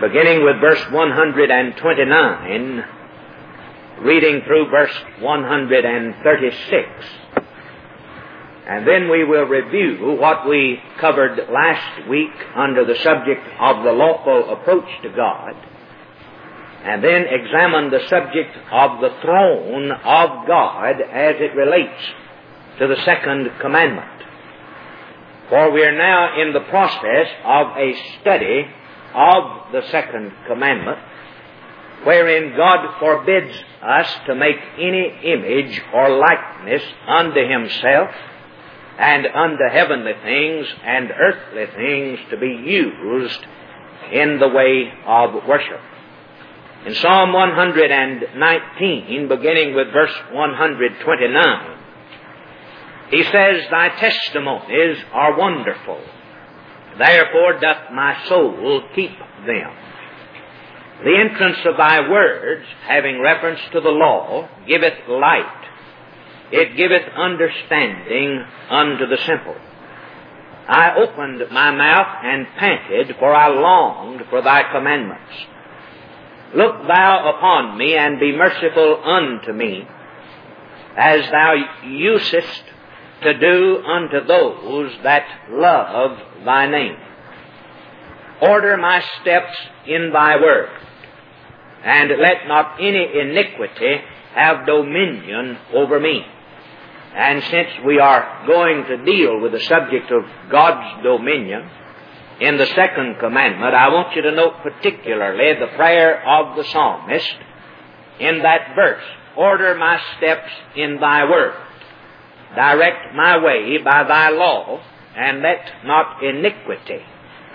beginning with verse 129, reading through verse 136. And then we will review what we covered last week under the subject of the lawful approach to God, and then examine the subject of the throne of God as it relates to the second commandment. For we are now in the process of a study of the second commandment, wherein God forbids us to make any image or likeness unto Himself and unto heavenly things and earthly things to be used in the way of worship. In Psalm 119, beginning with verse 129, he says, Thy testimonies are wonderful. Therefore doth my soul keep them. The entrance of thy words, having reference to the law, giveth light. It giveth understanding unto the simple. I opened my mouth and panted, for I longed for thy commandments. Look thou upon me and be merciful unto me, as thou usest to do unto those that love thy name. Order my steps in thy word, and let not any iniquity have dominion over me. And since we are going to deal with the subject of God's dominion in the second commandment, I want you to note particularly the prayer of the psalmist in that verse. Order my steps in thy word. Direct my way by thy law, and let not iniquity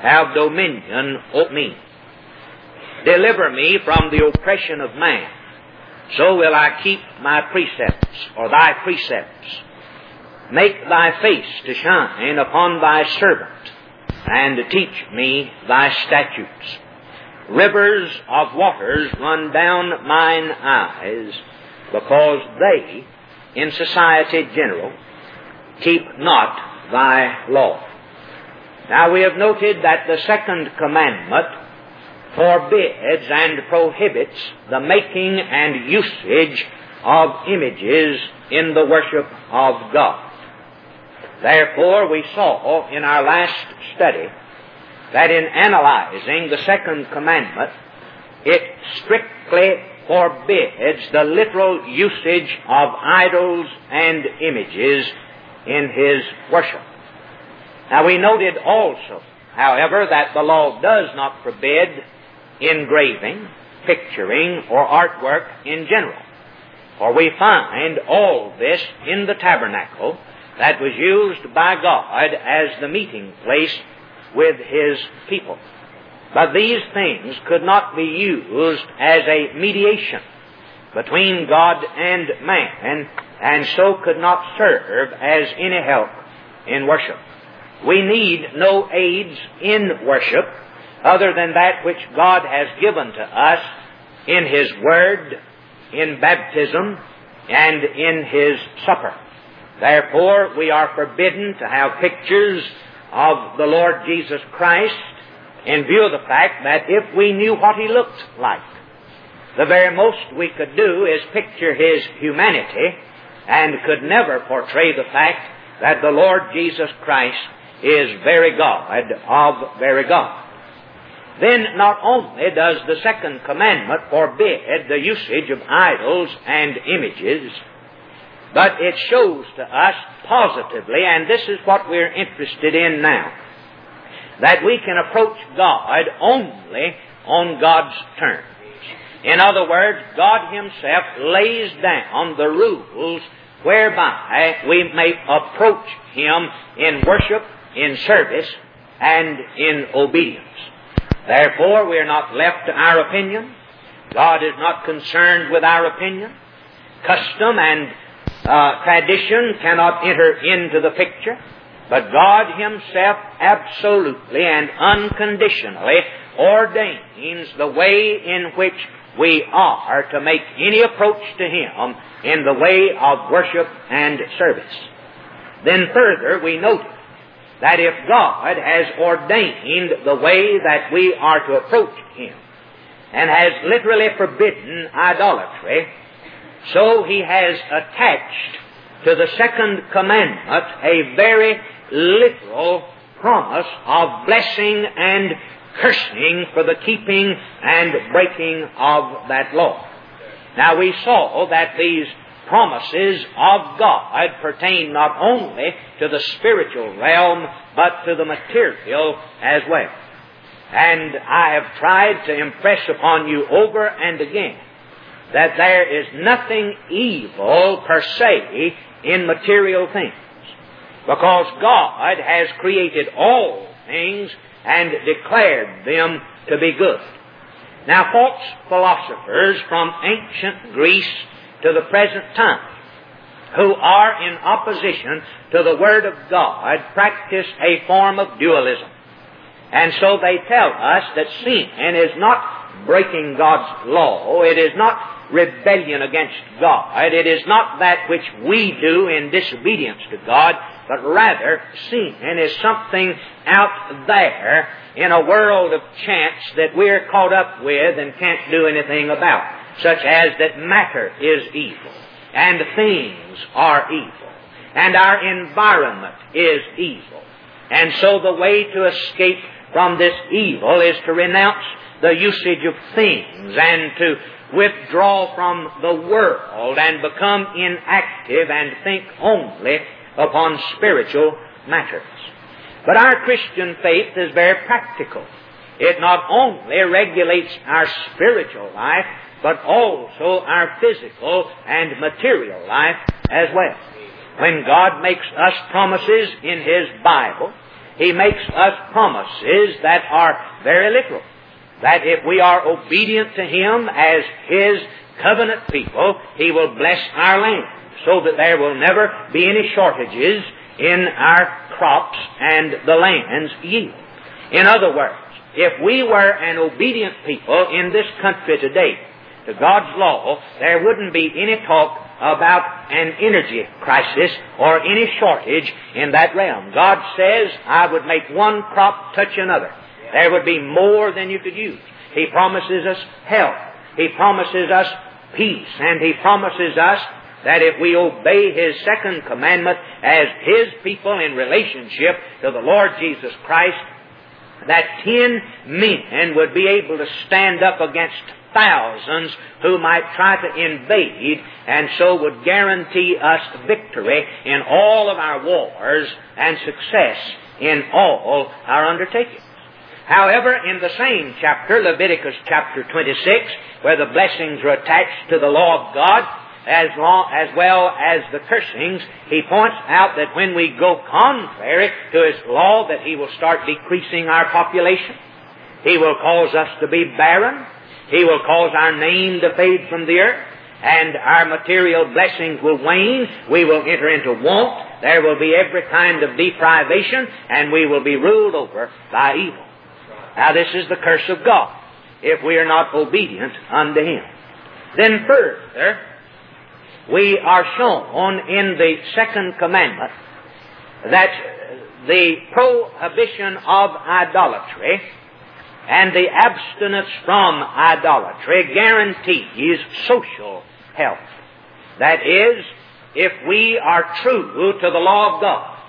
have dominion over me. Deliver me from the oppression of man, so will I keep my precepts, or thy precepts. Make thy face to shine upon thy servant, and teach me thy statutes. Rivers of waters run down mine eyes, because they in society general, keep not thy law. Now we have noted that the second commandment forbids and prohibits the making and usage of images in the worship of God. Therefore, we saw in our last study that in analyzing the second commandment, it strictly forbids the literal usage of idols and images in his worship. Now we noted also, however, that the law does not forbid engraving, picturing, or artwork in general. For we find all this in the tabernacle that was used by God as the meeting place with His people. But these things could not be used as a mediation between God and man, and so could not serve as any help in worship. We need no aids in worship other than that which God has given to us in His Word, in baptism, and in His supper. Therefore, we are forbidden to have pictures of the Lord Jesus Christ in view of the fact that if we knew what he looked like, the very most we could do is picture his humanity and could never portray the fact that the Lord Jesus Christ is very God of very God. Then not only does the second commandment forbid the usage of idols and images, but it shows to us positively, and this is what we're interested in now, that we can approach God only on God's terms. In other words, God Himself lays down the rules whereby we may approach Him in worship, in service, and in obedience. Therefore, we are not left to our opinion. God is not concerned with our opinion. Custom and uh, tradition cannot enter into the picture. But God Himself absolutely and unconditionally ordains the way in which we are to make any approach to Him in the way of worship and service. Then further, we note that if God has ordained the way that we are to approach Him, and has literally forbidden idolatry, so He has attached to the second commandment a very literal promise of blessing and cursing for the keeping and breaking of that law. Now we saw that these promises of God pertain not only to the spiritual realm, but to the material as well. And I have tried to impress upon you over and again that there is nothing evil per se in material things. Because God has created all things and declared them to be good. Now, false philosophers from ancient Greece to the present time, who are in opposition to the Word of God, practice a form of dualism. And so they tell us that sin is not breaking God's law, it is not rebellion against God, it is not that which we do in disobedience to God, but rather sin is something out there in a world of chance that we're caught up with and can't do anything about, such as that matter is evil, and things are evil, and our environment is evil. And so the way to escape from this evil is to renounce the usage of things and to withdraw from the world and become inactive and think only upon spiritual matters. But our Christian faith is very practical. It not only regulates our spiritual life, but also our physical and material life as well. When God makes us promises in His Bible, He makes us promises that are very literal. That if we are obedient to Him as His covenant people, He will bless our land so that there will never be any shortages in our crops and the land's yield. In other words, if we were an obedient people in this country today to God's law, there wouldn't be any talk about an energy crisis or any shortage in that realm. God says, I would make one crop touch another. There would be more than you could use. He promises us health. He promises us peace. And He promises us that if we obey His second commandment as His people in relationship to the Lord Jesus Christ, that ten men would be able to stand up against thousands who might try to invade and so would guarantee us victory in all of our wars and success in all our undertakings. However, in the same chapter, Leviticus chapter 26, where the blessings are attached to the law of God, as, long, as well as the cursings, he points out that when we go contrary to his law, that he will start decreasing our population. He will cause us to be barren. He will cause our name to fade from the earth. And our material blessings will wane. We will enter into want. There will be every kind of deprivation, and we will be ruled over by evil. Now, this is the curse of God if we are not obedient unto Him. Then, further, we are shown in the second commandment that the prohibition of idolatry and the abstinence from idolatry guarantees social health. That is, if we are true to the law of God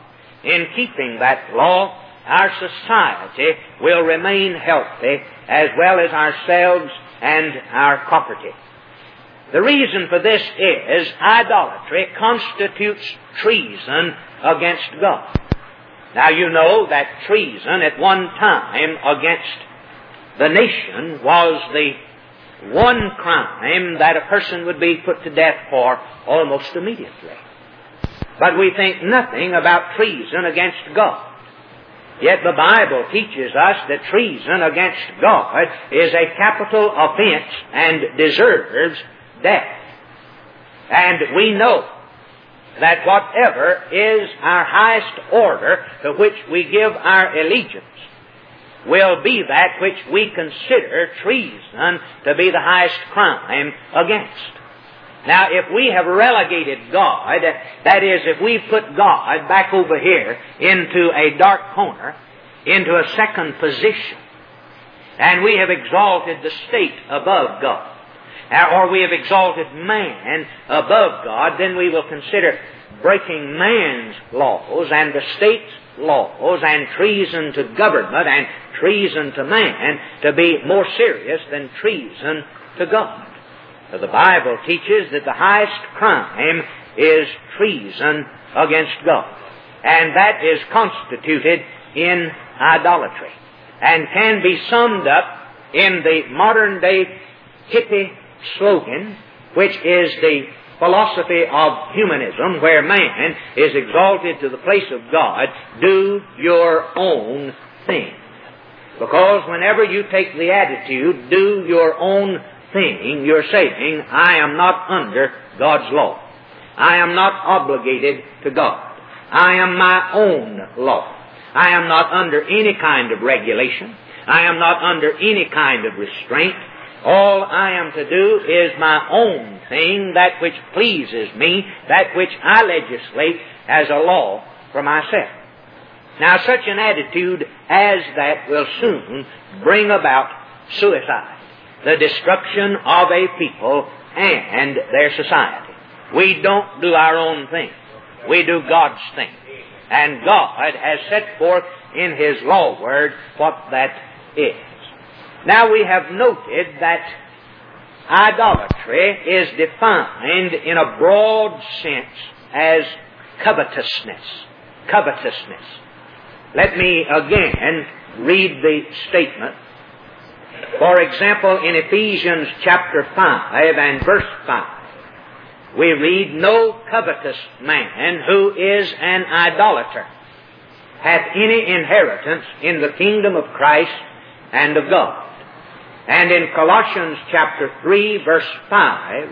in keeping that law, our society will remain healthy as well as ourselves and our property. The reason for this is idolatry constitutes treason against God. Now you know that treason at one time against the nation was the one crime that a person would be put to death for almost immediately. But we think nothing about treason against God. Yet the Bible teaches us that treason against God is a capital offense and deserves death. And we know that whatever is our highest order to which we give our allegiance will be that which we consider treason to be the highest crime against. Now, if we have relegated God, that is, if we put God back over here into a dark corner, into a second position, and we have exalted the state above God, or we have exalted man above God, then we will consider breaking man's laws and the state's laws and treason to government and treason to man to be more serious than treason to God. The Bible teaches that the highest crime is treason against God. And that is constituted in idolatry. And can be summed up in the modern day hippie slogan, which is the philosophy of humanism, where man is exalted to the place of God, do your own thing. Because whenever you take the attitude, do your own thing, you're saying, I am not under God's law. I am not obligated to God. I am my own law. I am not under any kind of regulation. I am not under any kind of restraint. All I am to do is my own thing, that which pleases me, that which I legislate as a law for myself. Now, such an attitude as that will soon bring about suicide, the destruction of a people and their society. We don't do our own thing. We do God's thing. And God has set forth in His law word what that is. Now we have noted that idolatry is defined in a broad sense as covetousness. Covetousness. Let me again read the statement. For example, in Ephesians chapter 5 and verse 5, we read, No covetous man who is an idolater hath any inheritance in the kingdom of Christ and of God. And in Colossians chapter 3 verse 5,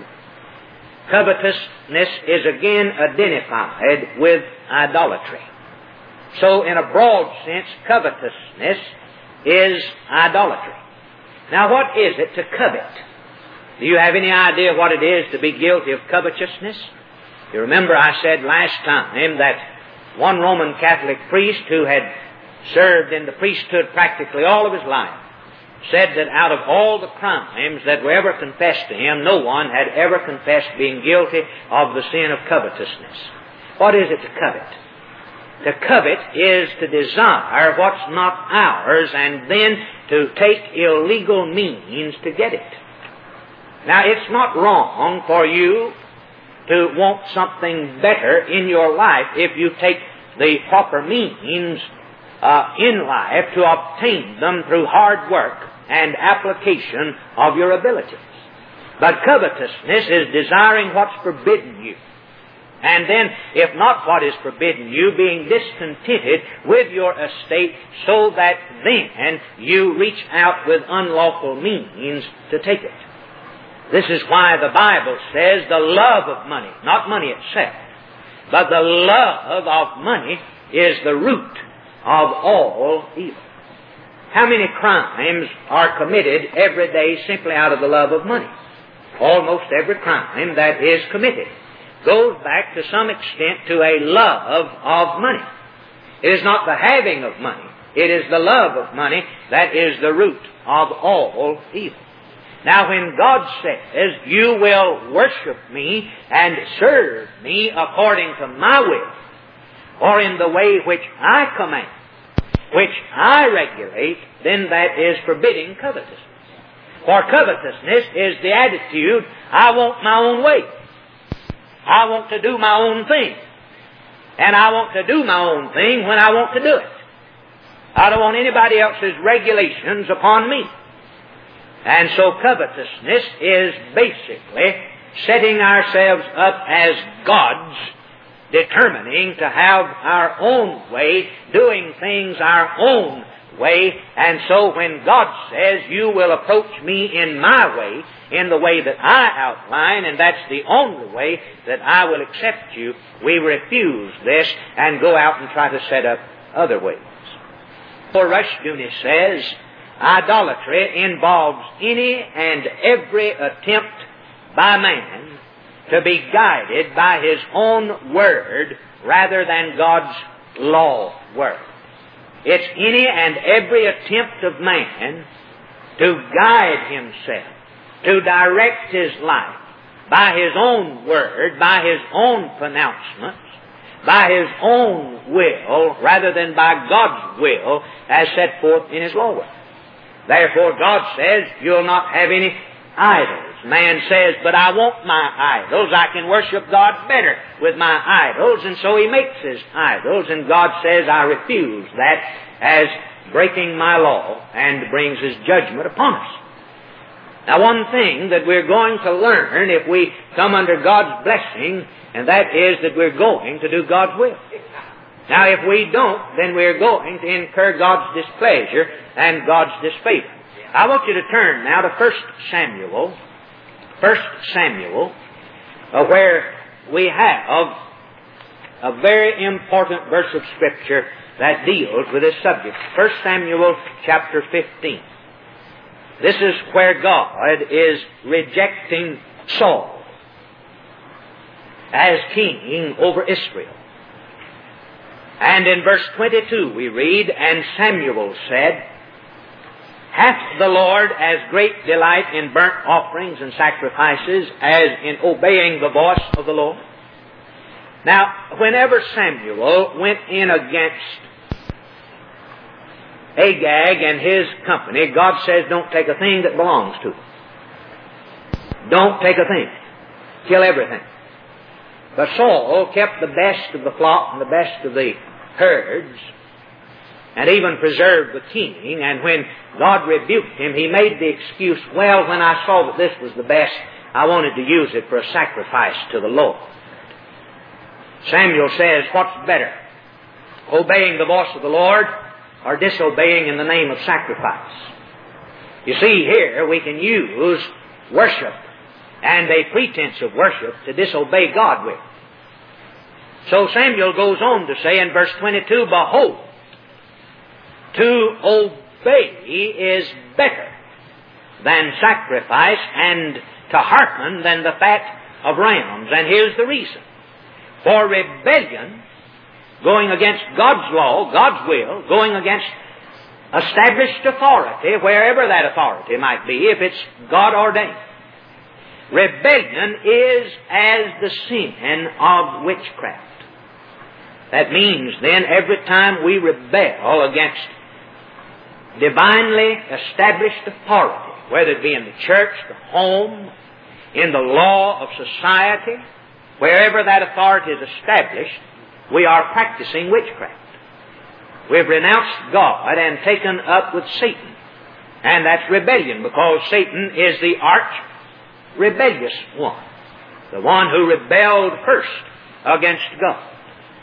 covetousness is again identified with idolatry. So in a broad sense, covetousness is idolatry. Now what is it to covet? Do you have any idea what it is to be guilty of covetousness? You remember I said last time that one Roman Catholic priest who had served in the priesthood practically all of his life said that out of all the crimes that were ever confessed to him, no one had ever confessed being guilty of the sin of covetousness. What is it to covet? To covet is to desire what's not ours and then to take illegal means to get it. Now, it's not wrong for you to want something better in your life if you take the proper means uh, in life to obtain them through hard work and application of your abilities. But covetousness is desiring what's forbidden you. And then, if not what is forbidden you, being discontented with your estate so that then you reach out with unlawful means to take it. This is why the Bible says the love of money, not money itself, but the love of money is the root of all evil. How many crimes are committed every day simply out of the love of money? Almost every crime that is committed goes back to some extent to a love of money. It is not the having of money, it is the love of money that is the root of all evil. Now, when God says, You will worship me and serve me according to my will, or in the way which I command, which I regulate, then that is forbidding covetousness. For covetousness is the attitude, I want my own way. I want to do my own thing. And I want to do my own thing when I want to do it. I don't want anybody else's regulations upon me. And so covetousness is basically setting ourselves up as gods determining to have our own way, doing things our own way. And so when God says, you will approach me in my way, in the way that I outline, and that's the only way that I will accept you, we refuse this and go out and try to set up other ways. For Rushdoony says, idolatry involves any and every attempt by man to be guided by his own word rather than God's law word. It's any and every attempt of man to guide himself, to direct his life by his own word, by his own pronouncements, by his own will, rather than by God's will as set forth in his law. word. Therefore, God says, You'll not have any idols. Man says, but I want my idols. I can worship God better with my idols. And so he makes his idols. And God says, I refuse that as breaking my law and brings his judgment upon us. Now one thing that we're going to learn if we come under God's blessing, and that is that we're going to do God's will. Now if we don't, then we're going to incur God's displeasure and God's disfavor. I want you to turn now to 1 Samuel 1 Samuel, uh, where we have a very important verse of Scripture that deals with this subject. 1 Samuel chapter 15. This is where God is rejecting Saul as king over Israel. And in verse 22 we read, And Samuel said, Hath the Lord as great delight in burnt offerings and sacrifices as in obeying the voice of the Lord? Now, whenever Samuel went in against Agag and his company, God says, don't take a thing that belongs to them. Don't take a thing. Kill everything. But Saul kept the best of the flock and the best of the herds and even preserved the king. And when God rebuked him, he made the excuse, well, when I saw that this was the best, I wanted to use it for a sacrifice to the Lord. Samuel says, what's better? Obeying the voice of the Lord or disobeying in the name of sacrifice? You see, here we can use worship and a pretense of worship to disobey God with. So Samuel goes on to say in verse 22, Behold, to obey is better than sacrifice and to hearken than the fat of rams. And here's the reason. For rebellion, going against God's law, God's will, going against established authority, wherever that authority might be, if it's God ordained. Rebellion is as the sin of witchcraft. That means then every time we rebel against divinely established authority, whether it be in the church, the home, in the law of society, wherever that authority is established, we are practicing witchcraft. We've renounced God and taken up with Satan. And that's rebellion because Satan is the arch rebellious one. The one who rebelled first against God.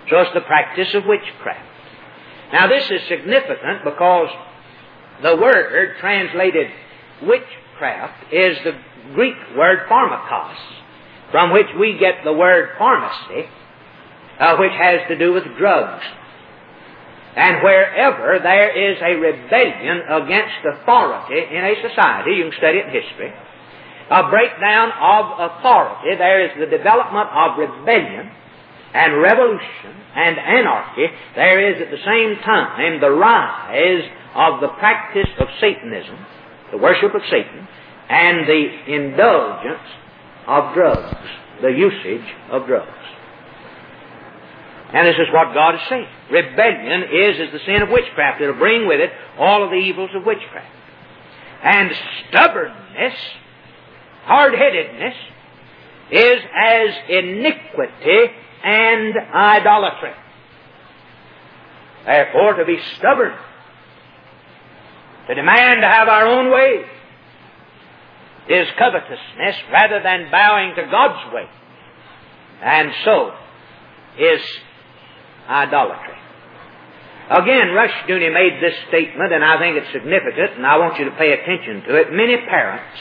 So it's the practice of witchcraft. Now this is significant because the word translated witchcraft is the Greek word pharmakos, from which we get the word pharmacy, uh, which has to do with drugs. And wherever there is a rebellion against authority in a society, you can study it in history, a breakdown of authority, there is the development of rebellion and revolution and anarchy. There is at the same time the rise of the practice of Satanism, the worship of Satan, and the indulgence of drugs, the usage of drugs. And this is what God is saying. Rebellion is as the sin of witchcraft. It'll bring with it all of the evils of witchcraft. And stubbornness, hard-headedness, is as iniquity and idolatry. Therefore, to be stubborn to demand to have our own way is covetousness rather than bowing to God's way. And so is idolatry. Again, Rush Dooney made this statement, and I think it's significant, and I want you to pay attention to it. Many parents,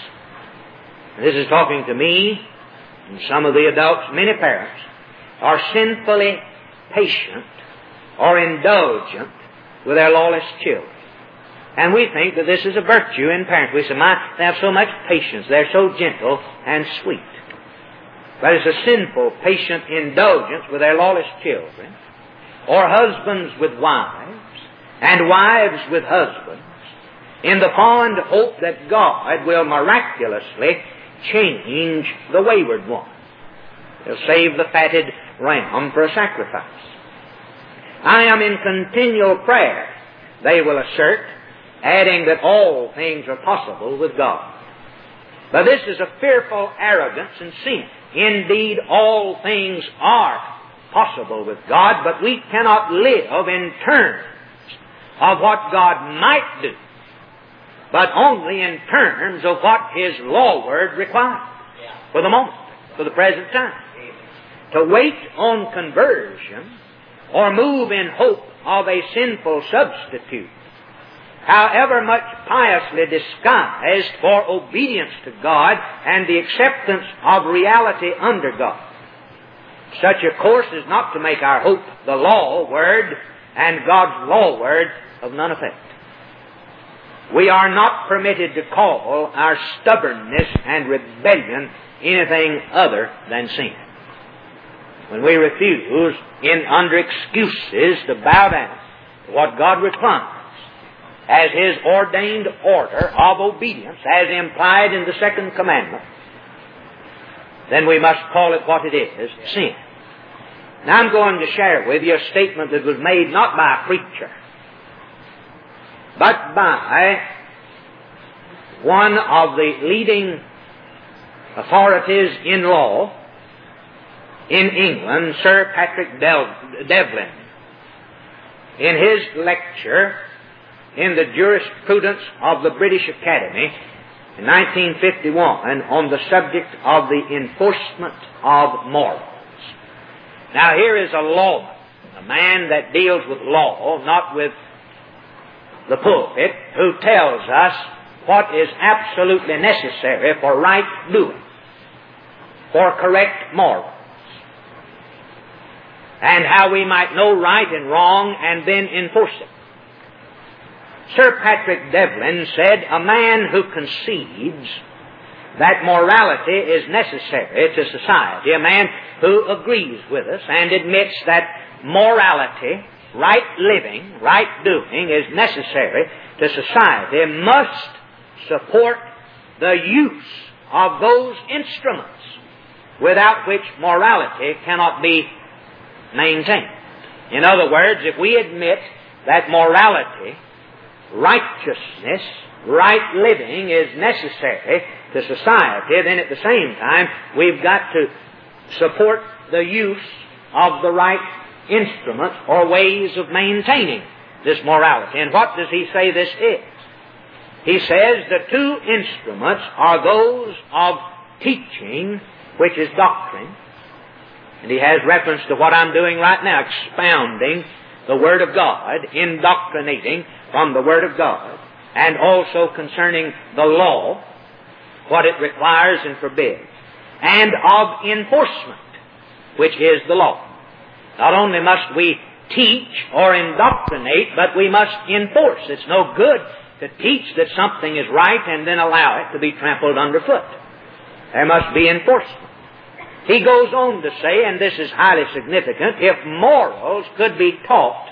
this is talking to me and some of the adults, many parents are sinfully patient or indulgent with their lawless children. And we think that this is a virtue in parents. We say, my, they have so much patience. They're so gentle and sweet. but it's a sinful, patient indulgence with their lawless children, or husbands with wives, and wives with husbands, in the fond hope that God will miraculously change the wayward one. He'll save the fatted ram for a sacrifice. I am in continual prayer, they will assert, adding that all things are possible with God. But this is a fearful arrogance and sin. Indeed, all things are possible with God, but we cannot live in terms of what God might do, but only in terms of what His law word requires for the moment, for the present time. To wait on conversion or move in hope of a sinful substitute however much piously disguised for obedience to God and the acceptance of reality under God. Such a course is not to make our hope the law word and God's law word of none effect. We are not permitted to call our stubbornness and rebellion anything other than sin. When we refuse, in under excuses, to bow down to what God requires, as His ordained order of obedience, as implied in the second commandment, then we must call it what it is, sin. Now I'm going to share with you a statement that was made not by a preacher, but by one of the leading authorities in law in England, Sir Patrick Devlin. In his lecture in the jurisprudence of the British Academy in 1951 on the subject of the enforcement of morals. Now here is a lawman, a man that deals with law, not with the pulpit, who tells us what is absolutely necessary for right doing, for correct morals, and how we might know right and wrong and then enforce it. Sir Patrick Devlin said, A man who concedes that morality is necessary to society, a man who agrees with us and admits that morality, right living, right doing is necessary to society, must support the use of those instruments without which morality cannot be maintained. In other words, if we admit that morality righteousness, right living is necessary to society, then at the same time we've got to support the use of the right instruments or ways of maintaining this morality. And what does he say this is? He says the two instruments are those of teaching, which is doctrine, and he has reference to what I'm doing right now, expounding the Word of God, indoctrinating from the Word of God, and also concerning the law, what it requires and forbids, and of enforcement, which is the law. Not only must we teach or indoctrinate, but we must enforce. It's no good to teach that something is right and then allow it to be trampled underfoot. There must be enforcement. He goes on to say, and this is highly significant, if morals could be taught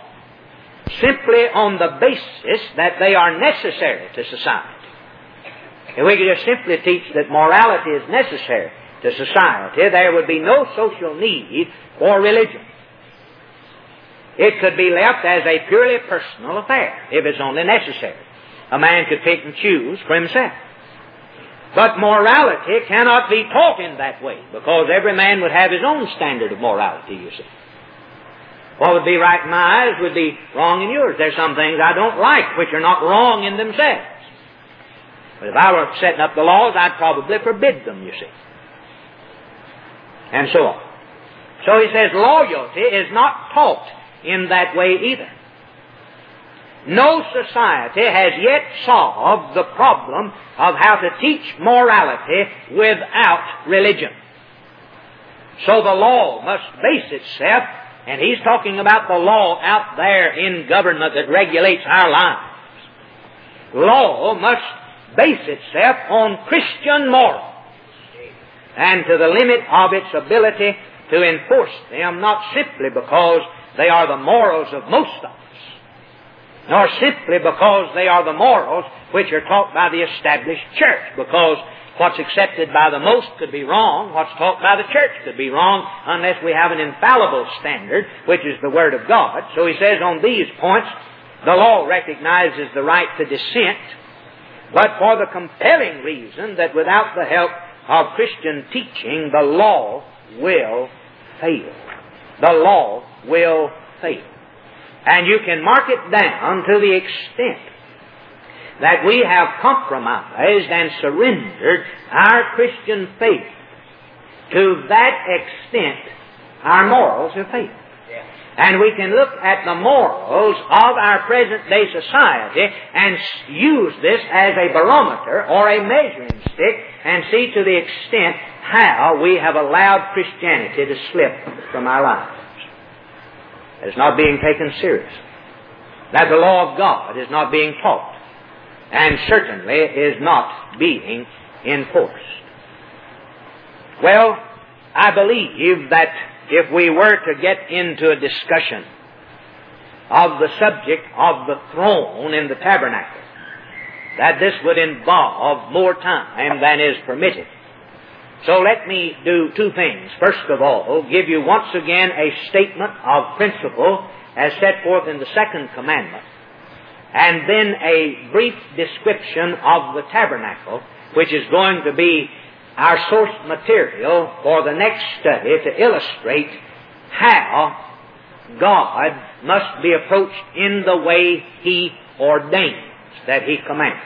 simply on the basis that they are necessary to society. If we could just simply teach that morality is necessary to society, there would be no social need for religion. It could be left as a purely personal affair if it's only necessary. A man could pick and choose for himself. But morality cannot be taught in that way because every man would have his own standard of morality, you see. What would be right in my eyes would be wrong in yours. There's some things I don't like which are not wrong in themselves. But if I were setting up the laws, I'd probably forbid them, you see. And so on. So he says loyalty is not taught in that way either. No society has yet solved the problem of how to teach morality without religion. So the law must base itself and he's talking about the law out there in government that regulates our lives. Law must base itself on Christian morals. and to the limit of its ability to enforce them, not simply because they are the morals of most of us, nor simply because they are the morals which are taught by the established church, because what's accepted by the most could be wrong, what's taught by the church could be wrong, unless we have an infallible standard, which is the Word of God. So he says on these points, the law recognizes the right to dissent, but for the compelling reason that without the help of Christian teaching, the law will fail. The law will fail. And you can mark it down to the extent that we have compromised and surrendered our Christian faith. To that extent, our morals have failed. And we can look at the morals of our present day society and use this as a barometer or a measuring stick and see to the extent how we have allowed Christianity to slip from our lives. It's not being taken seriously. That the law of God is not being taught and certainly is not being enforced. Well, I believe that if we were to get into a discussion of the subject of the throne in the tabernacle, that this would involve more time than is permitted. So let me do two things. First of all, give you once again a statement of principle as set forth in the second commandment, and then a brief description of the tabernacle, which is going to be our source material for the next study to illustrate how God must be approached in the way He ordains, that He commands.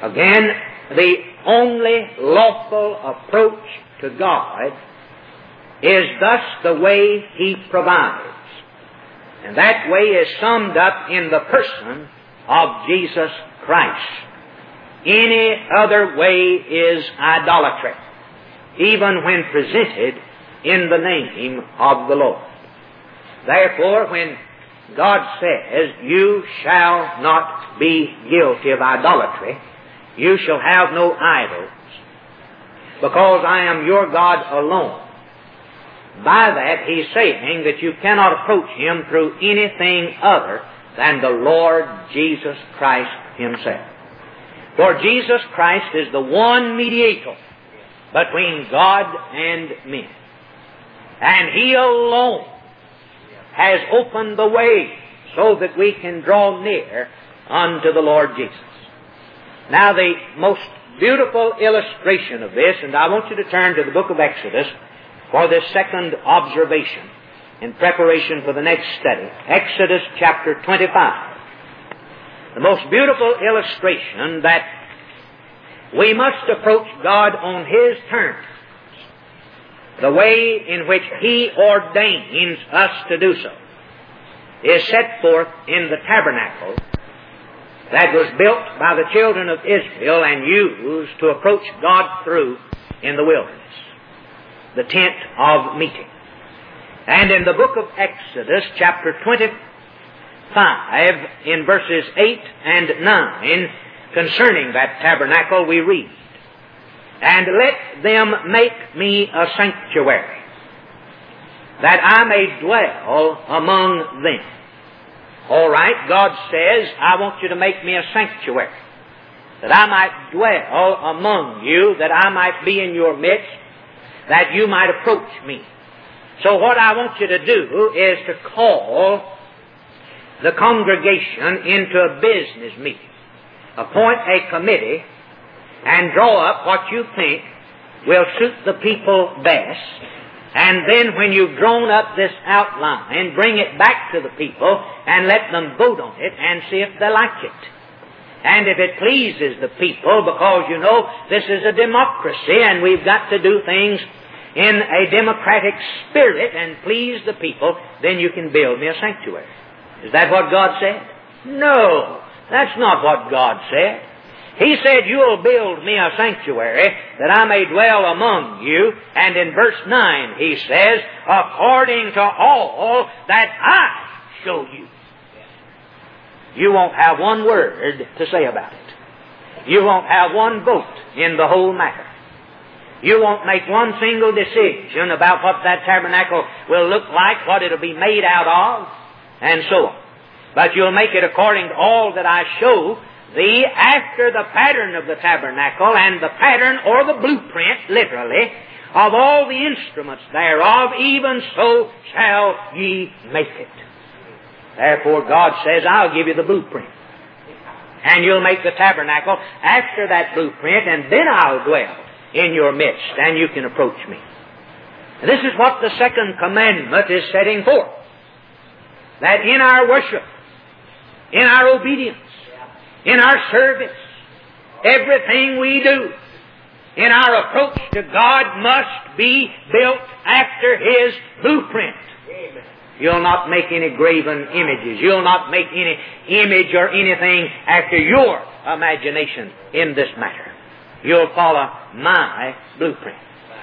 Again, the only lawful approach to God is thus the way He provides. And that way is summed up in the person of Jesus Christ. Any other way is idolatry, even when presented in the name of the Lord. Therefore, when God says, You shall not be guilty of idolatry, you shall have no idols, because I am your God alone. By that, he's saying that you cannot approach him through anything other than the Lord Jesus Christ himself. For Jesus Christ is the one mediator between God and men. And He alone has opened the way so that we can draw near unto the Lord Jesus. Now the most beautiful illustration of this, and I want you to turn to the book of Exodus for this second observation in preparation for the next study. Exodus chapter 25 the most beautiful illustration that we must approach God on His terms, the way in which He ordains us to do so, is set forth in the tabernacle that was built by the children of Israel and used to approach God through in the wilderness, the tent of meeting. And in the book of Exodus, chapter 25, in verses 8 and 9, concerning that tabernacle, we read, And let them make me a sanctuary, that I may dwell among them. All right, God says, I want you to make me a sanctuary, that I might dwell among you, that I might be in your midst, that you might approach me. So what I want you to do is to call the congregation into a business meeting. Appoint a committee and draw up what you think will suit the people best. And then when you've drawn up this outline, bring it back to the people and let them vote on it and see if they like it. And if it pleases the people, because you know this is a democracy and we've got to do things in a democratic spirit and please the people, then you can build me a sanctuary. Is that what God said? No, that's not what God said. He said, You'll build me a sanctuary that I may dwell among you. And in verse 9 he says, According to all that I show you. You won't have one word to say about it. You won't have one vote in the whole matter. You won't make one single decision about what that tabernacle will look like, what it'll be made out of, and so on. But you'll make it according to all that I show thee after the pattern of the tabernacle and the pattern or the blueprint, literally, of all the instruments thereof, even so shall ye make it. Therefore God says, I'll give you the blueprint. And you'll make the tabernacle after that blueprint, and then I'll dwell in your midst, and you can approach me. And this is what the second commandment is setting forth. That in our worship, in our obedience, in our service, everything we do, in our approach to God must be built after His blueprint. You'll not make any graven images. You'll not make any image or anything after your imagination in this matter. You'll follow my blueprint.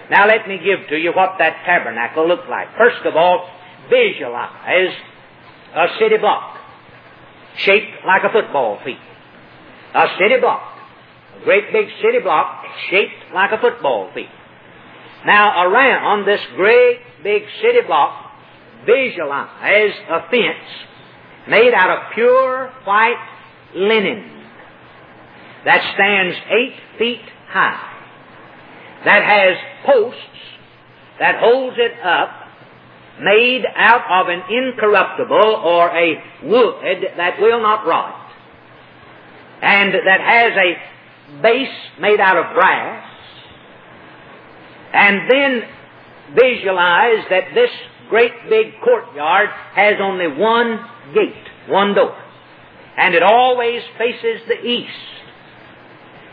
Now let me give to you what that tabernacle looked like. First of all, visualize a city block shaped like a football field. A city block. A great big city block shaped like a football field. Now around this great big city block, visualize a fence made out of pure white linen that stands eight feet high, that has posts that holds it up, made out of an incorruptible or a wood that will not rot, and that has a base made out of brass, and then visualize that this great big courtyard has only one gate, one door, and it always faces the east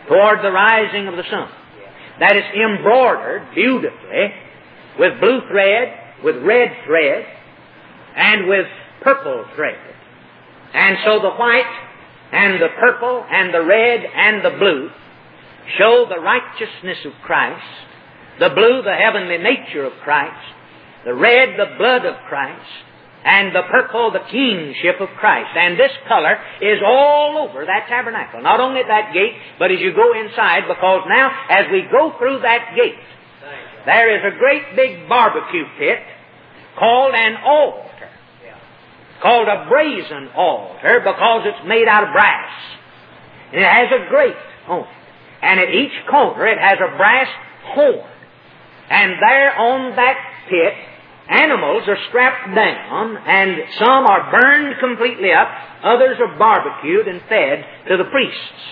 toward the rising of the sun. That is embroidered beautifully with blue thread, with red thread, and with purple thread. And so the white and the purple and the red and the blue show the righteousness of Christ, the blue, the heavenly nature of Christ, the red, the blood of Christ, and the purple, the kingship of Christ. And this color is all over that tabernacle. Not only at that gate, but as you go inside, because now, as we go through that gate, there is a great big barbecue pit called an altar. Called a brazen altar because it's made out of brass. And it has a grate on it. And at each corner it has a brass horn. And there on that pit animals are strapped down, and some are burned completely up, others are barbecued and fed to the priests.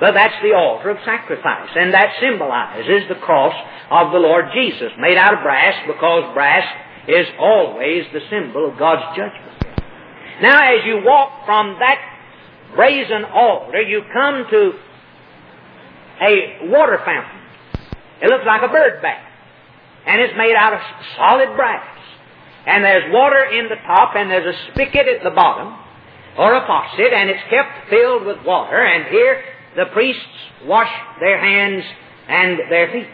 But that's the altar of sacrifice, and that symbolizes the cross of the Lord Jesus, made out of brass because brass is always the symbol of God's judgment. Now, as you walk from that brazen altar, you come to a water fountain. It looks like a bird bath and it's made out of solid brass. And there's water in the top, and there's a spigot at the bottom, or a faucet, and it's kept filled with water, and here the priests wash their hands and their feet.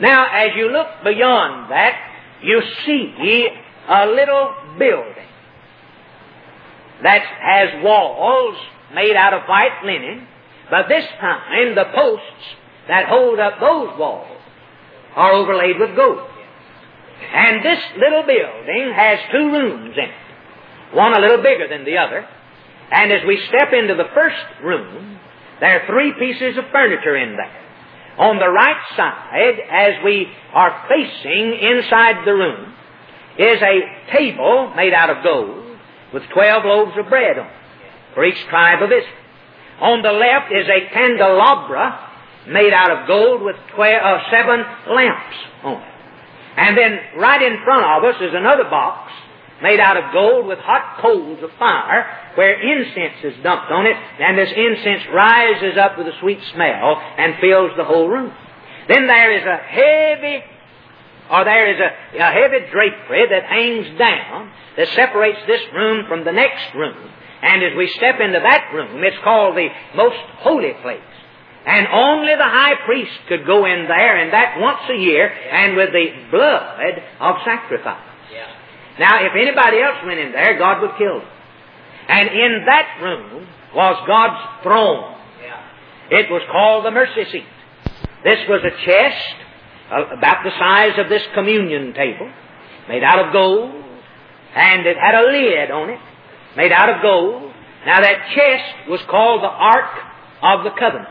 Now, as you look beyond that, you see a little building that has walls made out of white linen, but this time the posts that hold up those walls are overlaid with gold. And this little building has two rooms in it, one a little bigger than the other. And as we step into the first room, there are three pieces of furniture in there. On the right side, as we are facing inside the room, is a table made out of gold with twelve loaves of bread on it for each tribe of Israel. On the left is a candelabra made out of gold with twelve, uh, seven lamps on it. And then right in front of us is another box made out of gold with hot coals of fire where incense is dumped on it and this incense rises up with a sweet smell and fills the whole room. Then there is a heavy or there is a, a heavy drapery that hangs down that separates this room from the next room. And as we step into that room, it's called the most holy place. And only the high priest could go in there, and that once a year, and with the blood of sacrifice. Now, if anybody else went in there, God would kill them. And in that room was God's throne. It was called the mercy seat. This was a chest uh, about the size of this communion table, made out of gold, and it had a lid on it, made out of gold. Now that chest was called the Ark of the Covenant,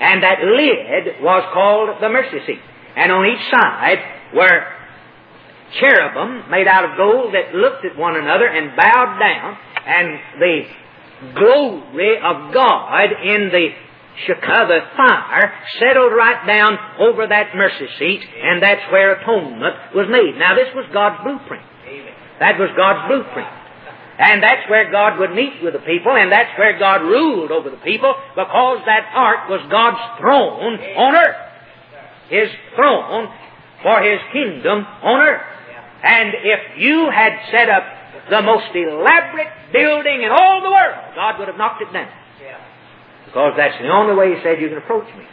and that lid was called the mercy seat. And on each side were cherubim made out of gold that looked at one another and bowed down, and the glory of God in the Shekinah, the fire, settled right down over that mercy seat, and that's where atonement was made. Now, this was God's blueprint. That was God's blueprint. And that's where God would meet with the people, and that's where God ruled over the people, because that ark was God's throne on earth. His throne for His kingdom on earth. And if you had set up the most elaborate building in all the world, God would have knocked it down. Because that's the only way He said you can approach me.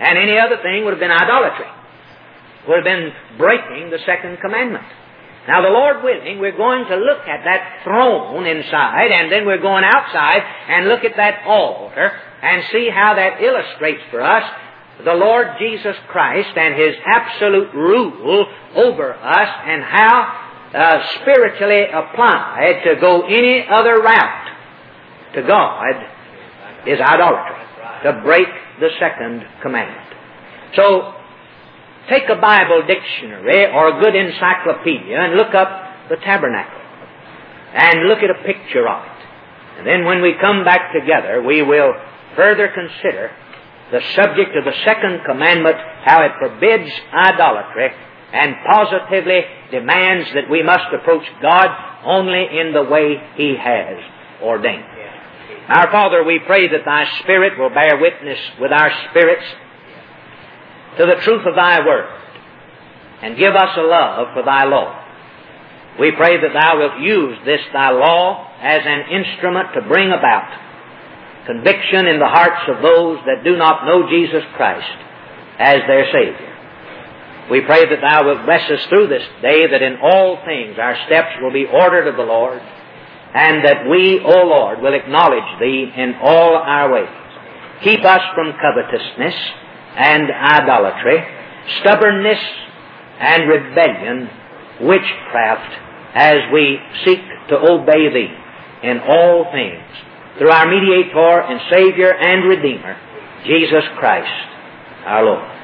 And any other thing would have been idolatry. Would have been breaking the second commandment. Now, the Lord willing, we're going to look at that throne inside, and then we're going outside and look at that altar and see how that illustrates for us the Lord Jesus Christ and His absolute rule over us and how uh, spiritually applied to go any other route to God is idolatry, to break the second commandment. So, take a Bible dictionary or a good encyclopedia and look up the tabernacle and look at a picture of it. And then when we come back together, we will further consider the subject of the second commandment, how it forbids idolatry and positively demands that we must approach God only in the way He has ordained. Our Father, we pray that Thy Spirit will bear witness with our spirits to the truth of Thy Word and give us a love for Thy law. We pray that Thou wilt use this Thy law as an instrument to bring about conviction in the hearts of those that do not know Jesus Christ as their Savior. We pray that Thou wilt bless us through this day, that in all things our steps will be ordered of the Lord, and that we, O Lord, will acknowledge Thee in all our ways. Keep us from covetousness and idolatry, stubbornness and rebellion, witchcraft, as we seek to obey Thee in all things through our mediator and Savior and Redeemer, Jesus Christ, our Lord.